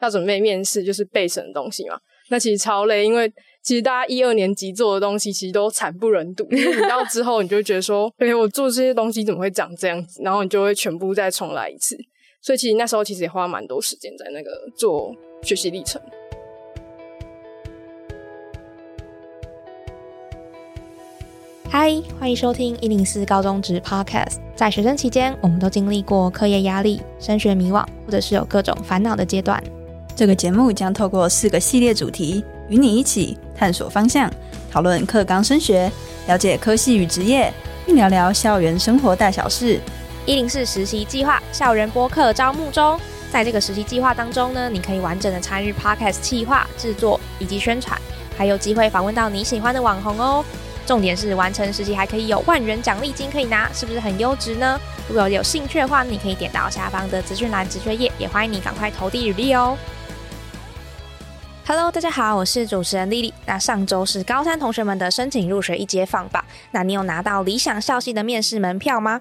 要准备面试，就是背审的东西嘛。那其实超累，因为其实大家一二年级做的东西其实都惨不忍睹。你到之后，你就觉得说，哎，我做这些东西怎么会长这样子？然后你就会全部再重来一次。所以其实那时候其实也花蛮多时间在那个做学习历程。嗨，欢迎收听一零四高中职 Podcast。在学生期间，我们都经历过课业压力、升学迷惘，或者是有各种烦恼的阶段。这个节目将透过四个系列主题，与你一起探索方向，讨论课纲升学，了解科系与职业，并聊聊校园生活大小事。一零四实习计划校园播客招募中，在这个实习计划当中呢，你可以完整的参与 Podcast 计划制作以及宣传，还有机会访问到你喜欢的网红哦。重点是完成实习还可以有万元奖励金可以拿，是不是很优质呢？如果有兴趣的话，你可以点到下方的资讯栏直缺页，也欢迎你赶快投递履历哦。Hello，大家好，我是主持人丽丽。那上周是高三同学们的申请入学一阶放榜，那你有拿到理想校系的面试门票吗？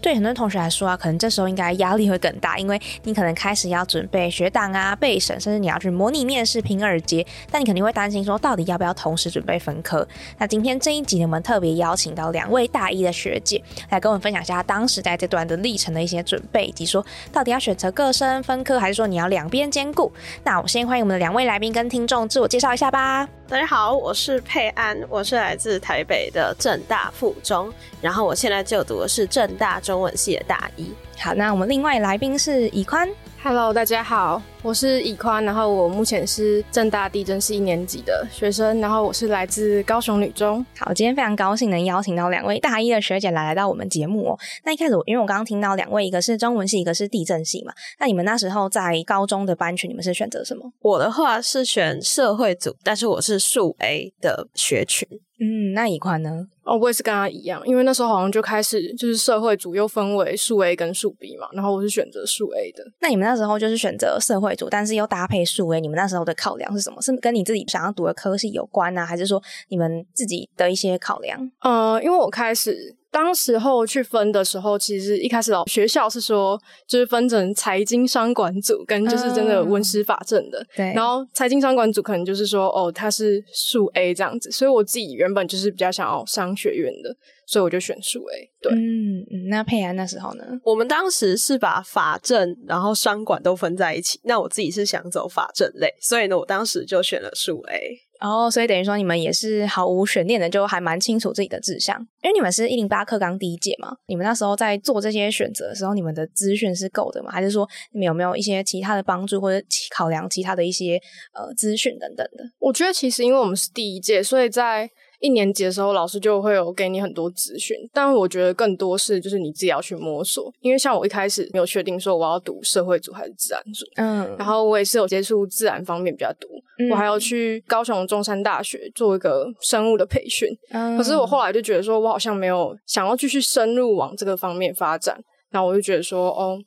对很多同学来说啊，可能这时候应该压力会更大，因为你可能开始要准备学档啊、备审，甚至你要去模拟面试、拼二阶。但你肯定会担心说，到底要不要同时准备分科？那今天这一集呢，我们特别邀请到两位大一的学姐来跟我们分享一下当时在这段的历程的一些准备，以及说到底要选择各升分科，还是说你要两边兼顾？那我先欢迎我们的两位来宾跟听众自我介绍一下吧。大家好，我是佩安，我是来自台北的正大附中，然后我现在就读的是正大中文系的大一。好，那我们另外来宾是以宽。Hello，大家好，我是以宽，然后我目前是正大地震系一年级的学生，然后我是来自高雄女中。好，今天非常高兴能邀请到两位大一的学姐来来到我们节目哦。那一开始，我因为我刚刚听到两位，一个是中文系，一个是地震系嘛。那你们那时候在高中的班群，你们是选择什么？我的话是选社会组，但是我是数 A 的学群。嗯，那一宽呢？哦，我也是跟他一样，因为那时候好像就开始就是社会组又分为数 A 跟数 B 嘛，然后我是选择数 A 的。那你们那时候就是选择社会组，但是又搭配数 A，你们那时候的考量是什么？是跟你自己想要读的科系有关呢，还是说你们自己的一些考量？呃，因为我开始。当时候去分的时候，其实一开始老学校是说，就是分成财经商管组跟就是真的文史法政的。对。然后财经商管组可能就是说，哦，它是数 A 这样子，所以我自己原本就是比较想要商学院的，所以我就选数 A。对。嗯嗯。那佩安那时候呢？我们当时是把法政然后商管都分在一起，那我自己是想走法政类，所以呢，我当时就选了数 A。哦，所以等于说你们也是毫无悬念的，就还蛮清楚自己的志向。因为你们是一零八课纲第一届嘛，你们那时候在做这些选择的时候，你们的资讯是够的吗？还是说你们有没有一些其他的帮助，或者考量其他的一些呃资讯等等的？我觉得其实因为我们是第一届，所以在一年级的时候，老师就会有给你很多资讯，但我觉得更多是就是你自己要去摸索。因为像我一开始没有确定说我要读社会组还是自然组，嗯，然后我也是有接触自然方面比较多，我还要去高雄中山大学做一个生物的培训。可是我后来就觉得说我好像没有想要继续深入往这个方面发展，然后我就觉得说哦，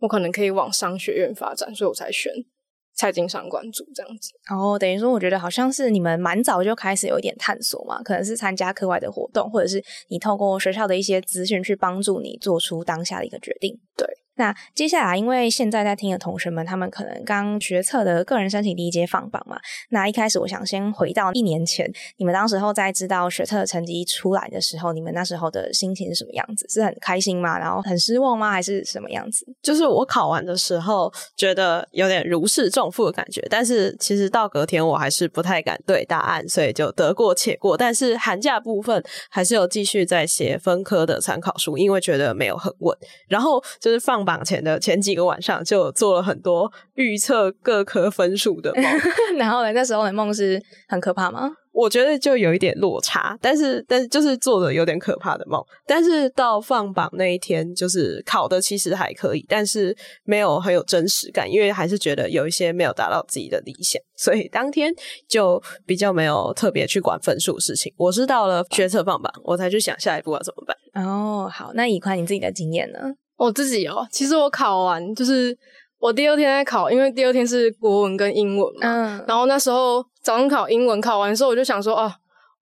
我可能可以往商学院发展，所以我才选。财经商关注这样子，哦，等于说，我觉得好像是你们蛮早就开始有一点探索嘛，可能是参加课外的活动，或者是你透过学校的一些资讯去帮助你做出当下的一个决定，对。那接下来，因为现在在听的同学们，他们可能刚决策的个人申请第一阶放榜嘛。那一开始，我想先回到一年前，你们当时候在知道学测的成绩出来的时候，你们那时候的心情是什么样子？是很开心吗？然后很失望吗？还是什么样子？就是我考完的时候，觉得有点如释重负的感觉。但是其实到隔天，我还是不太敢对答案，所以就得过且过。但是寒假部分还是有继续在写分科的参考书，因为觉得没有很稳。然后就是放。榜前的前几个晚上就做了很多预测各科分数的梦，然后呢，那时候的梦是很可怕吗？我觉得就有一点落差，但是但是就是做的有点可怕的梦。但是到放榜那一天，就是考的其实还可以，但是没有很有真实感，因为还是觉得有一些没有达到自己的理想，所以当天就比较没有特别去管分数事情。我是到了决策放榜，我才去想下一步要怎么办。哦，好，那以宽你自己的经验呢？我自己哦，其实我考完就是我第二天在考，因为第二天是国文跟英文嘛。嗯。然后那时候早上考英文，考完之后我就想说，哦，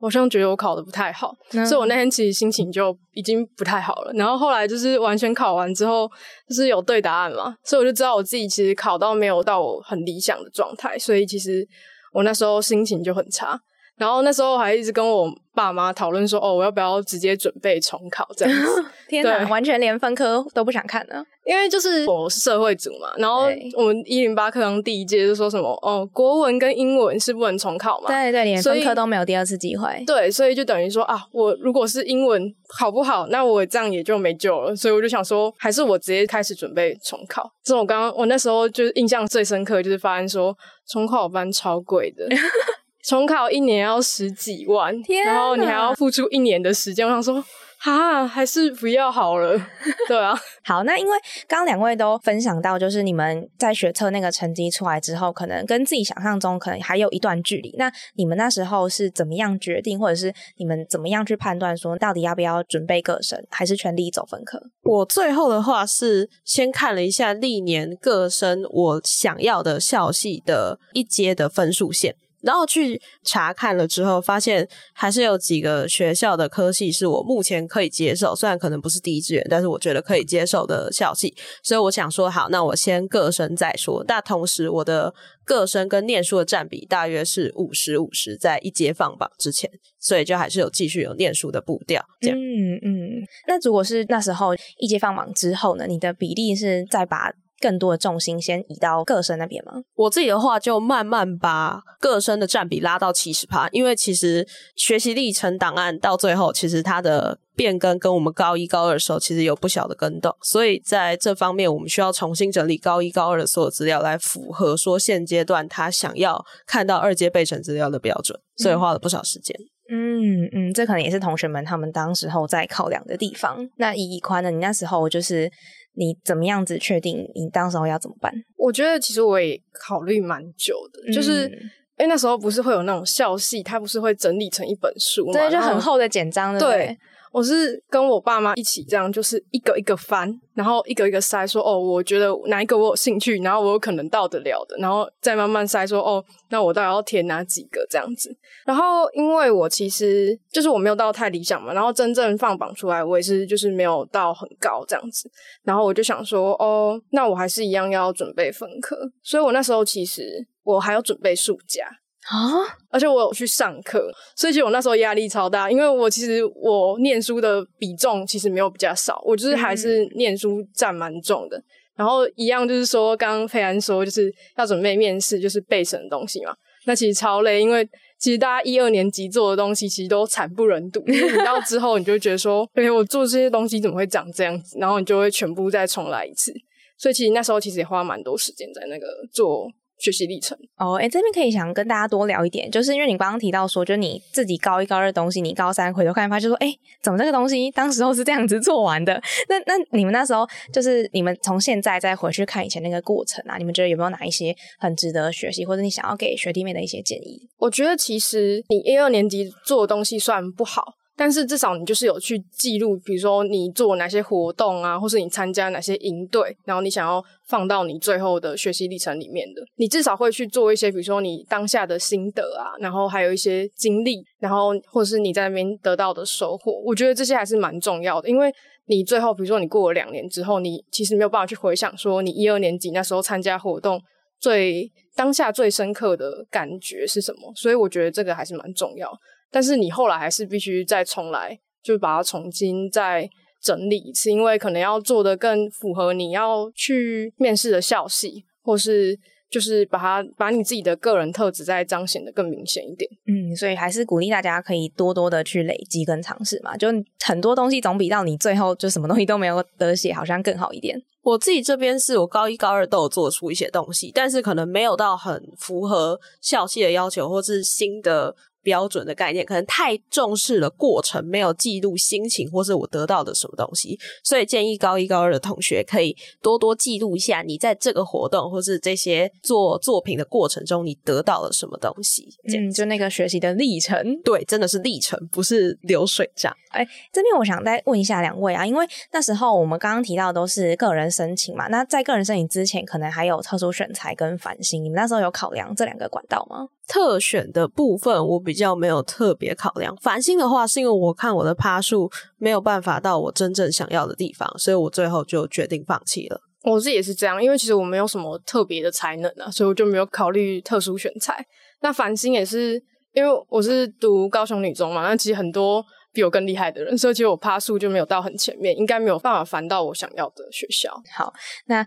好像觉得我考的不太好，嗯所以我那天其实心情就已经不太好了。然后后来就是完全考完之后，就是有对答案嘛，所以我就知道我自己其实考到没有到我很理想的状态，所以其实我那时候心情就很差。然后那时候我还一直跟我爸妈讨论说，哦，我要不要直接准备重考这样子？天哪，完全连分科都不想看呢。因为就是我是社会组嘛，然后我们一零八课堂第一届就说什么，哦，国文跟英文是不能重考嘛，对对，连分科都没有第二次机会。对，所以就等于说啊，我如果是英文考不好，那我这样也就没救了。所以我就想说，还是我直接开始准备重考。这种我刚刚我那时候就是印象最深刻，就是发现说重考班超贵的，重考一年要十几万，天然后你还要付出一年的时间。我想说，哈，还是不要好了。对啊，好，那因为刚刚两位都分享到，就是你们在学测那个成绩出来之后，可能跟自己想象中可能还有一段距离。那你们那时候是怎么样决定，或者是你们怎么样去判断说，到底要不要准备各省，还是全力走分科？我最后的话是先看了一下历年各生我想要的校系的一阶的分数线，然后去查看了之后，发现还是有几个学校的科系是我目前可以接受，虽然可能不是第一志愿，但是我觉得可以接受的校系，所以我想说，好，那我先各生再说。那同时，我的各生跟念书的占比大约是五十五十，在一阶放榜之前，所以就还是有继续有念书的步调，这样。嗯嗯。那如果是那时候一阶放榜之后呢，你的比例是再把更多的重心先移到个生那边吗？我自己的话，就慢慢把各生的占比拉到七十趴，因为其实学习历程档案到最后，其实它的变更跟我们高一高二的时候其实有不小的跟动，所以在这方面，我们需要重新整理高一高二的所有资料，来符合说现阶段他想要看到二阶备审资料的标准，所以花了不少时间。嗯嗯，这可能也是同学们他们当时候在考量的地方。那以以宽呢？你那时候就是你怎么样子确定你当时候要怎么办？我觉得其实我也考虑蛮久的，就是。嗯因为那时候不是会有那种校系，它不是会整理成一本书嘛？对，就很厚的简章，对不对对，我是跟我爸妈一起这样，就是一个一个翻，然后一个一个筛，说哦，我觉得哪一个我有兴趣，然后我有可能到得了的，然后再慢慢筛，说哦，那我到底要填哪几个这样子。然后因为我其实就是我没有到太理想嘛，然后真正放榜出来，我也是就是没有到很高这样子。然后我就想说，哦，那我还是一样要准备分科，所以我那时候其实我还要准备暑假。啊，而且我有去上课，所以其实我那时候压力超大，因为我其实我念书的比重其实没有比较少，我就是还是念书占蛮重的。然后一样就是说，刚刚佩安说就是要准备面试，就是背什么东西嘛，那其实超累，因为其实大家一二年级做的东西其实都惨不忍睹，到 之后你就会觉得说，哎，我做这些东西怎么会长这样子？然后你就会全部再重来一次。所以其实那时候其实也花蛮多时间在那个做学习历程。哦，哎，这边可以想跟大家多聊一点，就是因为你刚刚提到说，就你自己高一高二的东西，你高三回头看发现说，哎，怎么这个东西当时候是这样子做完的？那那你们那时候就是你们从现在再回去看以前那个过程啊，你们觉得有没有哪一些很值得学习，或者你想要给学弟妹的一些建议？我觉得其实你一二年级做的东西虽然不好，但是至少你就是有去记录，比如说你做哪些活动啊，或是你参加哪些营队，然后你想要放到你最后的学习历程里面的，你至少会去做一些，比如说你当下的心得啊，然后还有一些经历，然后或是你在那边得到的收获，我觉得这些还是蛮重要的，因为。你最后，比如说你过了两年之后，你其实没有办法去回想说你一二年级那时候参加活动最当下最深刻的感觉是什么，所以我觉得这个还是蛮重要。但是你后来还是必须再重来，就把它重新再整理一次，因为可能要做的更符合你要去面试的校系，或是就是把它把你自己的个人特质再彰显的更明显一点。嗯，所以还是鼓励大家可以多多的去累积跟尝试嘛，就很多东西总比到你最后就什么东西都没有得写好像更好一点。我自己这边是我高一高二都有做出一些东西，但是可能没有到很符合校系的要求，或是新的标准的概念，可能太重视了过程，没有记录心情，或是我得到的什么东西。所以建议高一高二的同学可以多多记录一下你在这个活动或是这些做作品的过程中，你得到了什么东西。这样嗯，就那个学习的历程。对，真的是历程，不是流水账。哎，这边我想再问一下两位啊，因为那时候我们刚刚提到的都是个人申请嘛，那在个人申请之前，可能还有特殊选材跟繁星，你们那时候有考量这两个管道吗？特选的部分，我比较没有特别考量。繁星的话，是因为我看我的趴数没有办法到我真正想要的地方，所以我最后就决定放弃了。我自己也是这样，因为其实我没有什么特别的才能啊，所以我就没有考虑特殊选材。那繁星也是因为我是读高雄女中嘛，那其实很多比我更厉害的人，所以其实我趴数就没有到很前面，应该没有办法翻到我想要的学校。好，那。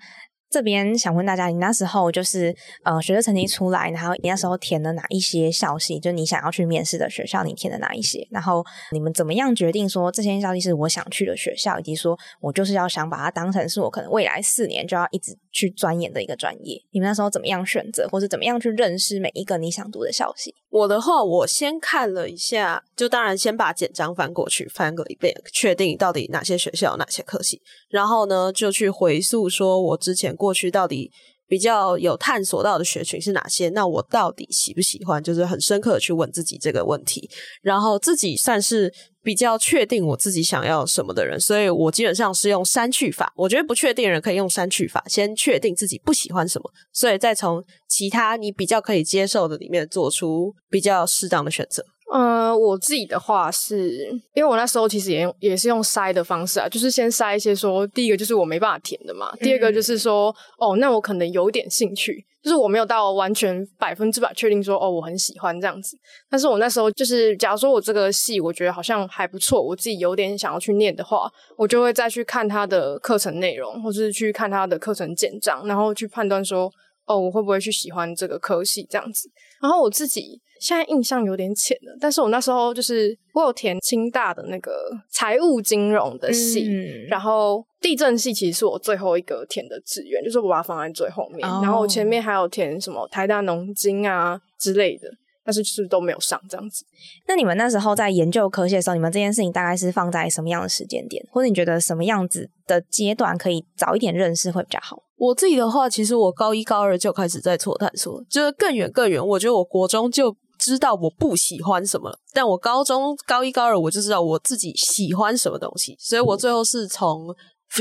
这边想问大家，你那时候就是呃，学测成绩出来，然后你那时候填了哪一些校系？就你想要去面试的学校，你填的哪一些？然后你们怎么样决定说这些校系是我想去的学校，以及说我就是要想把它当成是我可能未来四年就要一直去钻研的一个专业？你们那时候怎么样选择，或是怎么样去认识每一个你想读的校系？我的话，我先看了一下，就当然先把简章翻过去，翻个一遍，确定到底哪些学校、哪些科系，然后呢，就去回溯说我之前。过去到底比较有探索到的学群是哪些？那我到底喜不喜欢？就是很深刻的去问自己这个问题，然后自己算是比较确定我自己想要什么的人，所以我基本上是用删去法。我觉得不确定人可以用删去法，先确定自己不喜欢什么，所以再从其他你比较可以接受的里面做出比较适当的选择。呃，我自己的话是，因为我那时候其实也也是用筛的方式啊，就是先筛一些说，第一个就是我没办法填的嘛，第二个就是说，哦，那我可能有点兴趣，就是我没有到完全百分之百确定说，哦，我很喜欢这样子。但是我那时候就是，假如说我这个系我觉得好像还不错，我自己有点想要去念的话，我就会再去看他的课程内容，或是去看他的课程简章，然后去判断说，哦，我会不会去喜欢这个科系这样子。然后我自己。现在印象有点浅了，但是我那时候就是我有填清大的那个财务金融的系，然后地震系其实是我最后一个填的志愿，就是我把它放在最后面，然后我前面还有填什么台大农经啊之类的，但是就是都没有上这样子。那你们那时候在研究科系的时候，你们这件事情大概是放在什么样的时间点，或者你觉得什么样子的阶段可以早一点认识会比较好？我自己的话，其实我高一高二就开始在做探索，就是更远更远。我觉得我国中就。知道我不喜欢什么了，但我高中高一高二我就知道我自己喜欢什么东西，所以我最后是从。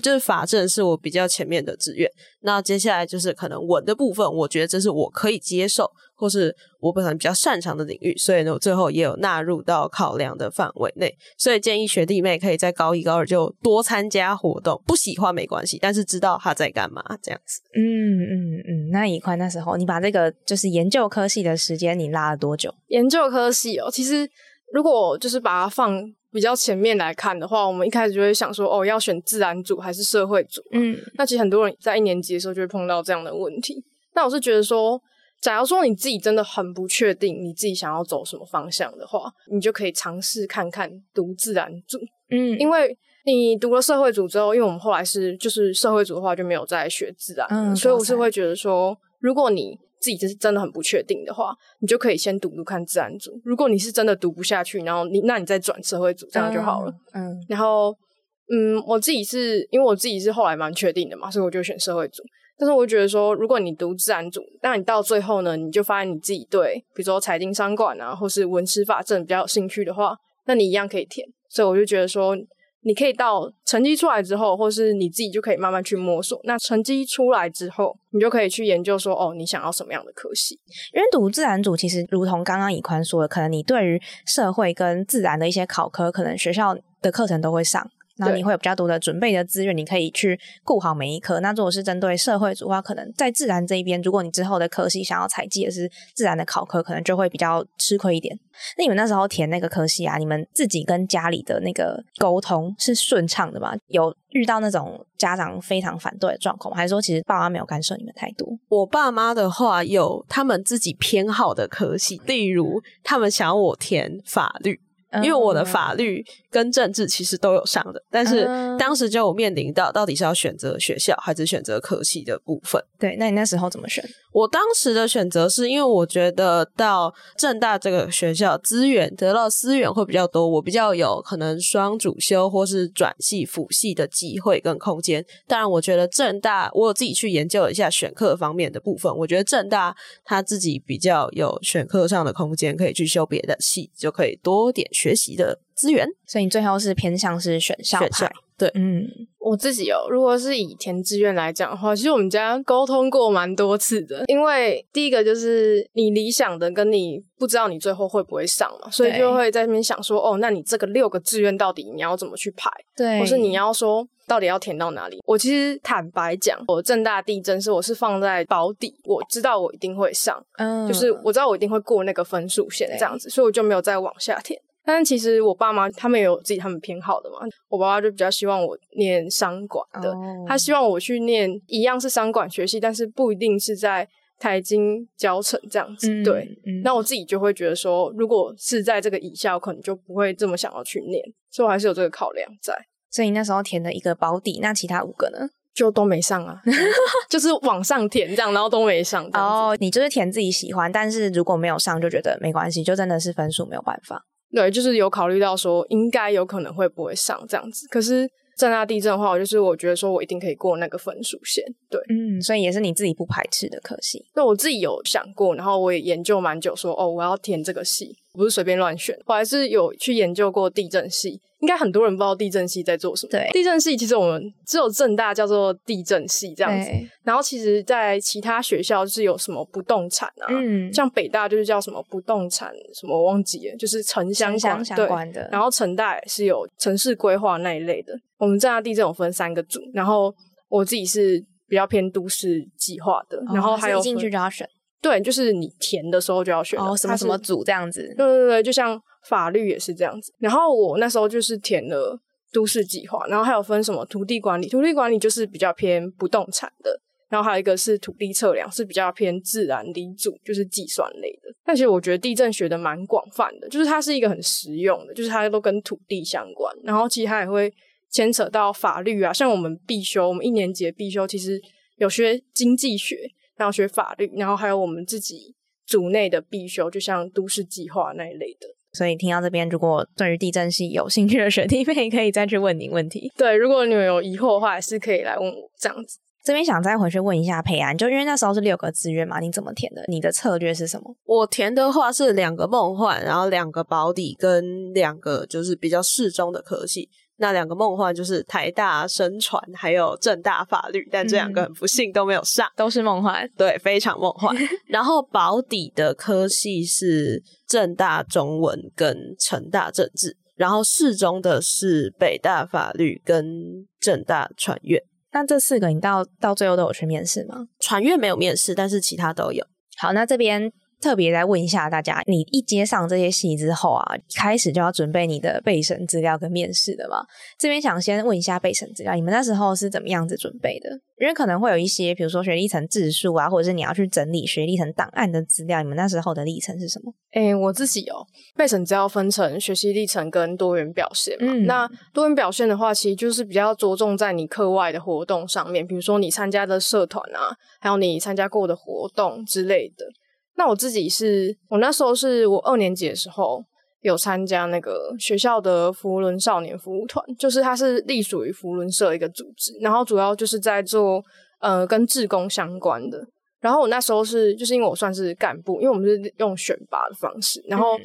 就是法政是我比较前面的志愿，那接下来就是可能文的部分，我觉得这是我可以接受，或是我本身比较擅长的领域，所以呢，我最后也有纳入到考量的范围内。所以建议学弟妹可以在高一高二就多参加活动，不喜欢没关系，但是知道他在干嘛这样子。嗯嗯嗯，那一块那时候你把这个就是研究科系的时间你拉了多久？研究科系哦，其实如果就是把它放。比较前面来看的话，我们一开始就会想说，哦，要选自然组还是社会组？嗯，那其实很多人在一年级的时候就会碰到这样的问题。那我是觉得说，假如说你自己真的很不确定你自己想要走什么方向的话，你就可以尝试看看读自然组。嗯，因为你读了社会组之后，因为我们后来是就是社会组的话就没有再学自然，所以我是会觉得说，如果你自己就是真的很不确定的话，你就可以先读读看自然组。如果你是真的读不下去，然后你那你再转社会组，这样就好了。嗯，然后嗯，我自己是因为我自己是后来蛮确定的嘛，所以我就选社会组。但是我觉得说，如果你读自然组，那你到最后呢，你就发现你自己对，比如说财经商管啊，或是文史法政比较有兴趣的话，那你一样可以填。所以我就觉得说。你可以到成绩出来之后，或是你自己就可以慢慢去摸索。那成绩出来之后，你就可以去研究说，哦，你想要什么样的科系？因为读自然组，其实如同刚刚乙宽说的，可能你对于社会跟自然的一些考科，可能学校的课程都会上。然后你会有比较多的准备的资源，你可以去顾好每一科。那如果是针对社会组的话，可能在自然这一边，如果你之后的科系想要采集的是自然的考科，可能就会比较吃亏一点。那你们那时候填那个科系啊，你们自己跟家里的那个沟通是顺畅的吗？有遇到那种家长非常反对的状况，还是说其实爸妈没有干涉你们太多？我爸妈的话有他们自己偏好的科系，例如他们想要我填法律。因为我的法律跟政治其实都有上的，但是当时就面临到到底是要选择学校还是选择科系的部分。对，那你那时候怎么选？我当时的选择是因为我觉得到正大这个学校资源得到资源会比较多，我比较有可能双主修或是转系辅系的机会跟空间。当然，我觉得正大我有自己去研究一下选课方面的部分，我觉得正大他自己比较有选课上的空间，可以去修别的系，就可以多点学习的资源。所以你最后是偏向是选校派。嗯，我自己哦，如果是以填志愿来讲的话，其实我们家沟通过蛮多次的。因为第一个就是你理想的跟你不知道你最后会不会上嘛，所以就会在那边想说，哦，那你这个六个志愿到底你要怎么去排，对，或是你要说到底要填到哪里？我其实坦白讲，我正大地震是我是放在保底，我知道我一定会上，嗯，就是我知道我一定会过那个分数线这样子，所以我就没有再往下填。但是其实我爸妈他们也有自己他们偏好的嘛，我爸爸就比较希望我念商管的，哦他希望我去念一样是商管学系，但是不一定是在台经教程这样子。嗯对，嗯那我自己就会觉得说，如果是在这个以下，我可能就不会这么想要去念，所以我还是有这个考量在。所以你那时候填了一个保底，那其他五个呢？就都没上啊，就是往上填这样，然后都没上。哦，你就是填自己喜欢，但是如果没有上，就觉得没关系，就真的是分数没有办法。对，就是有考虑到说应该有可能会不会上这样子。可是正大地震的话，我就是我觉得说我一定可以过那个分数线。对，嗯，所以也是你自己不排斥的可惜。那我自己有想过，然后我也研究蛮久说哦，我要填这个系，不是随便乱选，我还是有去研究过地震系。应该很多人不知道地震系在做什么。对地震系其实我们只有正大叫做地震系这样子，然后其实在其他学校就是有什么不动产啊，嗯，像北大就是叫什么不动产什么我忘记了，就是城乡相关的然后城大也是有城市规划那一类的。我们正大地震有分三个组，然后我自己是比较偏都市计划的，然后还有进分去就要选对，就是你填的时候就要选的哦，什么什么组这样子。对对对，就像法律也是这样子。然后我那时候就是填了都市计划，然后还有分什么土地管理，土地管理就是比较偏不动产的，然后还有一个是土地测量，是比较偏自然理组，就是计算类的。但其实我觉得地震学的蛮广泛的，就是它是一个很实用的，就是它都跟土地相关，然后其实它也会牵扯到法律啊，像我们必修，我们一年级的必修其实有学经济学，然后学法律，然后还有我们自己组内的必修，就像都市计划那一类的。所以听到这边，如果对于地震系有兴趣的学弟妹，可以再去问您问题。对，如果你们有疑惑的话，也是可以来问我这样子。这边想再回去问一下佩安，就因为那时候是六个志愿嘛，你怎么填的？你的策略是什么？我填的话是两个梦幻，然后两个保底跟两个就是比较适中的科系。那两个梦幻就是台大生传还有正大法律，但这两个很不幸都没有上。都是梦幻。对，非常梦幻。然后保底的科系是正大中文跟成大政治，然后适中的是北大法律跟正大传院。那这四个你到到最后都有去面试吗？传院没有面试，但是其他都有。好，那这边特别再问一下大家，你一接上这些戏之后啊，开始就要准备你的备审资料跟面试的嘛？这边想先问一下备审资料，你们那时候是怎么样子准备的？因为可能会有一些，比如说学历层字数啊，或者是你要去整理学历层档案的资料，你们那时候的历程是什么？诶，我自己哦，备审资料分成学习历程跟多元表现嘛。嗯那多元表现的话，其实就是比较着重在你课外的活动上面，比如说你参加的社团啊，还有你参加过的活动之类的。那我自己是，我那时候是我二年级的时候有参加那个学校的福伦少年服务团，就是它是隶属于福伦社一个组织，然后主要就是在做呃跟志工相关的。然后我那时候是，就是因为我算是干部，因为我们是用选拔的方式，然后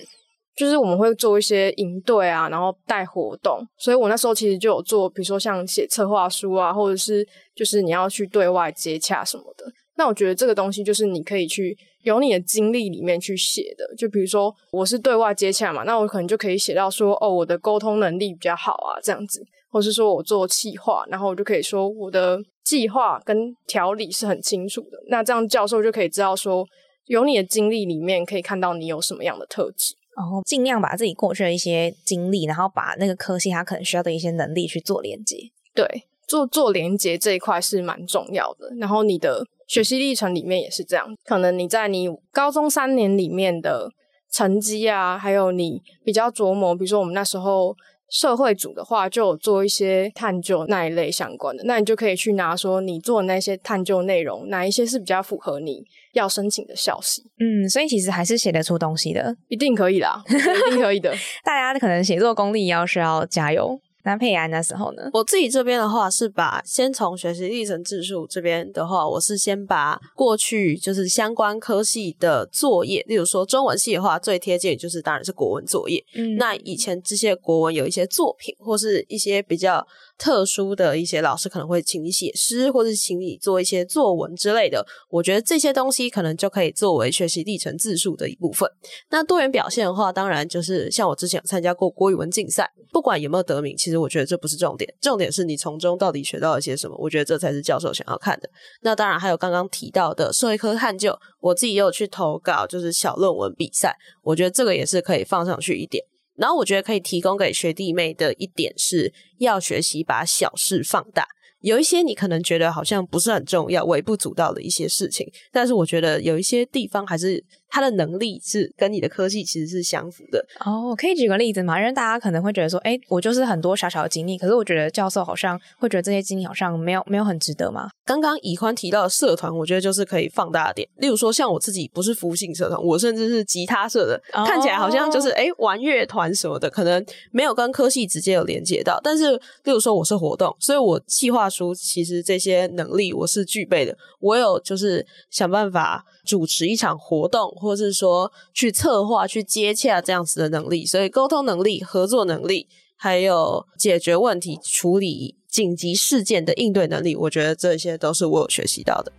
就是我们会做一些营队啊，然后带活动，所以我那时候其实就有做，比如说像写策划书啊，或者是就是你要去对外接洽什么的。那我觉得这个东西就是你可以去由你的经历里面去写的，就比如说我是对外接洽嘛，那我可能就可以写到说，哦，我的沟通能力比较好啊，这样子，或是说我做企划，然后我就可以说我的计划跟条理是很清楚的。那这样教授就可以知道说，由你的经历里面可以看到你有什么样的特质。然后尽量把自己过去的一些经历，然后把那个科系他可能需要的一些能力去做连接。对，做做连接这一块是蛮重要的。然后你的学习历程里面也是这样，可能你在你高中三年里面的成绩啊，还有你比较琢磨，比如说我们那时候社会组的话，就有做一些探究那一类相关的，那你就可以去拿说你做的那些探究内容，哪一些是比较符合你要申请的校系，嗯，所以其实还是写得出东西的。一定可以啦，一定可以的。大家可能写作功力要需要加油。那佩安那时候呢？我自己这边的话是把先从学习历程字数这边的话，我是先把过去就是相关科系的作业，例如说中文系的话，最贴近就是当然是国文作业。嗯那以前这些国文有一些作品或是一些比较特殊的一些老师可能会请你写诗，或者是请你做一些作文之类的。我觉得这些东西可能就可以作为学习历程字数的一部分。那多元表现的话，当然就是像我之前有参加过国语文竞赛，不管有没有得名，其实我觉得这不是重点，重点是你从中到底学到了些什么。我觉得这才是教授想要看的。那当然还有刚刚提到的社会科探究，我自己也有去投稿，就是小论文比赛，我觉得这个也是可以放上去一点。然后我觉得可以提供给学弟妹的一点是要学习把小事放大。有一些你可能觉得好像不是很重要、微不足道的一些事情，但是我觉得有一些地方还是。他的能力是跟你的科技其实是相符的哦。可以举个例子嘛？因为大家可能会觉得说，哎，我就是很多小小的经历，可是我觉得教授好像会觉得这些经历好像没有没有很值得嘛？刚刚以宽提到的社团，我觉得就是可以放大点。例如说，像我自己不是服务性社团，我甚至是吉他社的，看起来好像就是哎玩乐团什么的，可能没有跟科系直接有连接到。但是，例如说我是活动，所以我计划书其实这些能力我是具备的。我有就是想办法主持一场活动。或是说去策划、去接洽这样子的能力，所以沟通能力、合作能力，还有解决问题、处理紧急事件的应对能力，我觉得这些都是我有学习到的。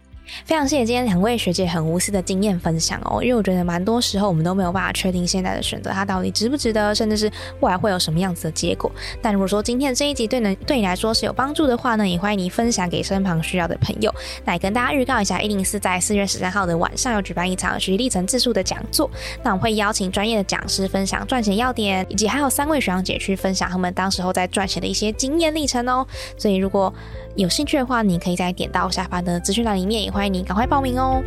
非常谢谢今天两位学姐很无私的经验分享哦，因为我觉得蛮多时候我们都没有办法确定现在的选择它到底值不值得，甚至是未来会有什么样子的结果。但如果说今天这一集对能对你来说是有帮助的话呢，也欢迎你分享给身旁需要的朋友。那也跟大家预告一下，一零四在四月十三号的晚上要举办一场学习历程自述的讲座，那我们会邀请专业的讲师分享赚钱要点，以及还有三位学长姐去分享他们当时候在赚钱的一些经验历程哦。所以如果有兴趣的话，你可以再点到下方的资讯栏里面，也欢迎你赶快报名哦。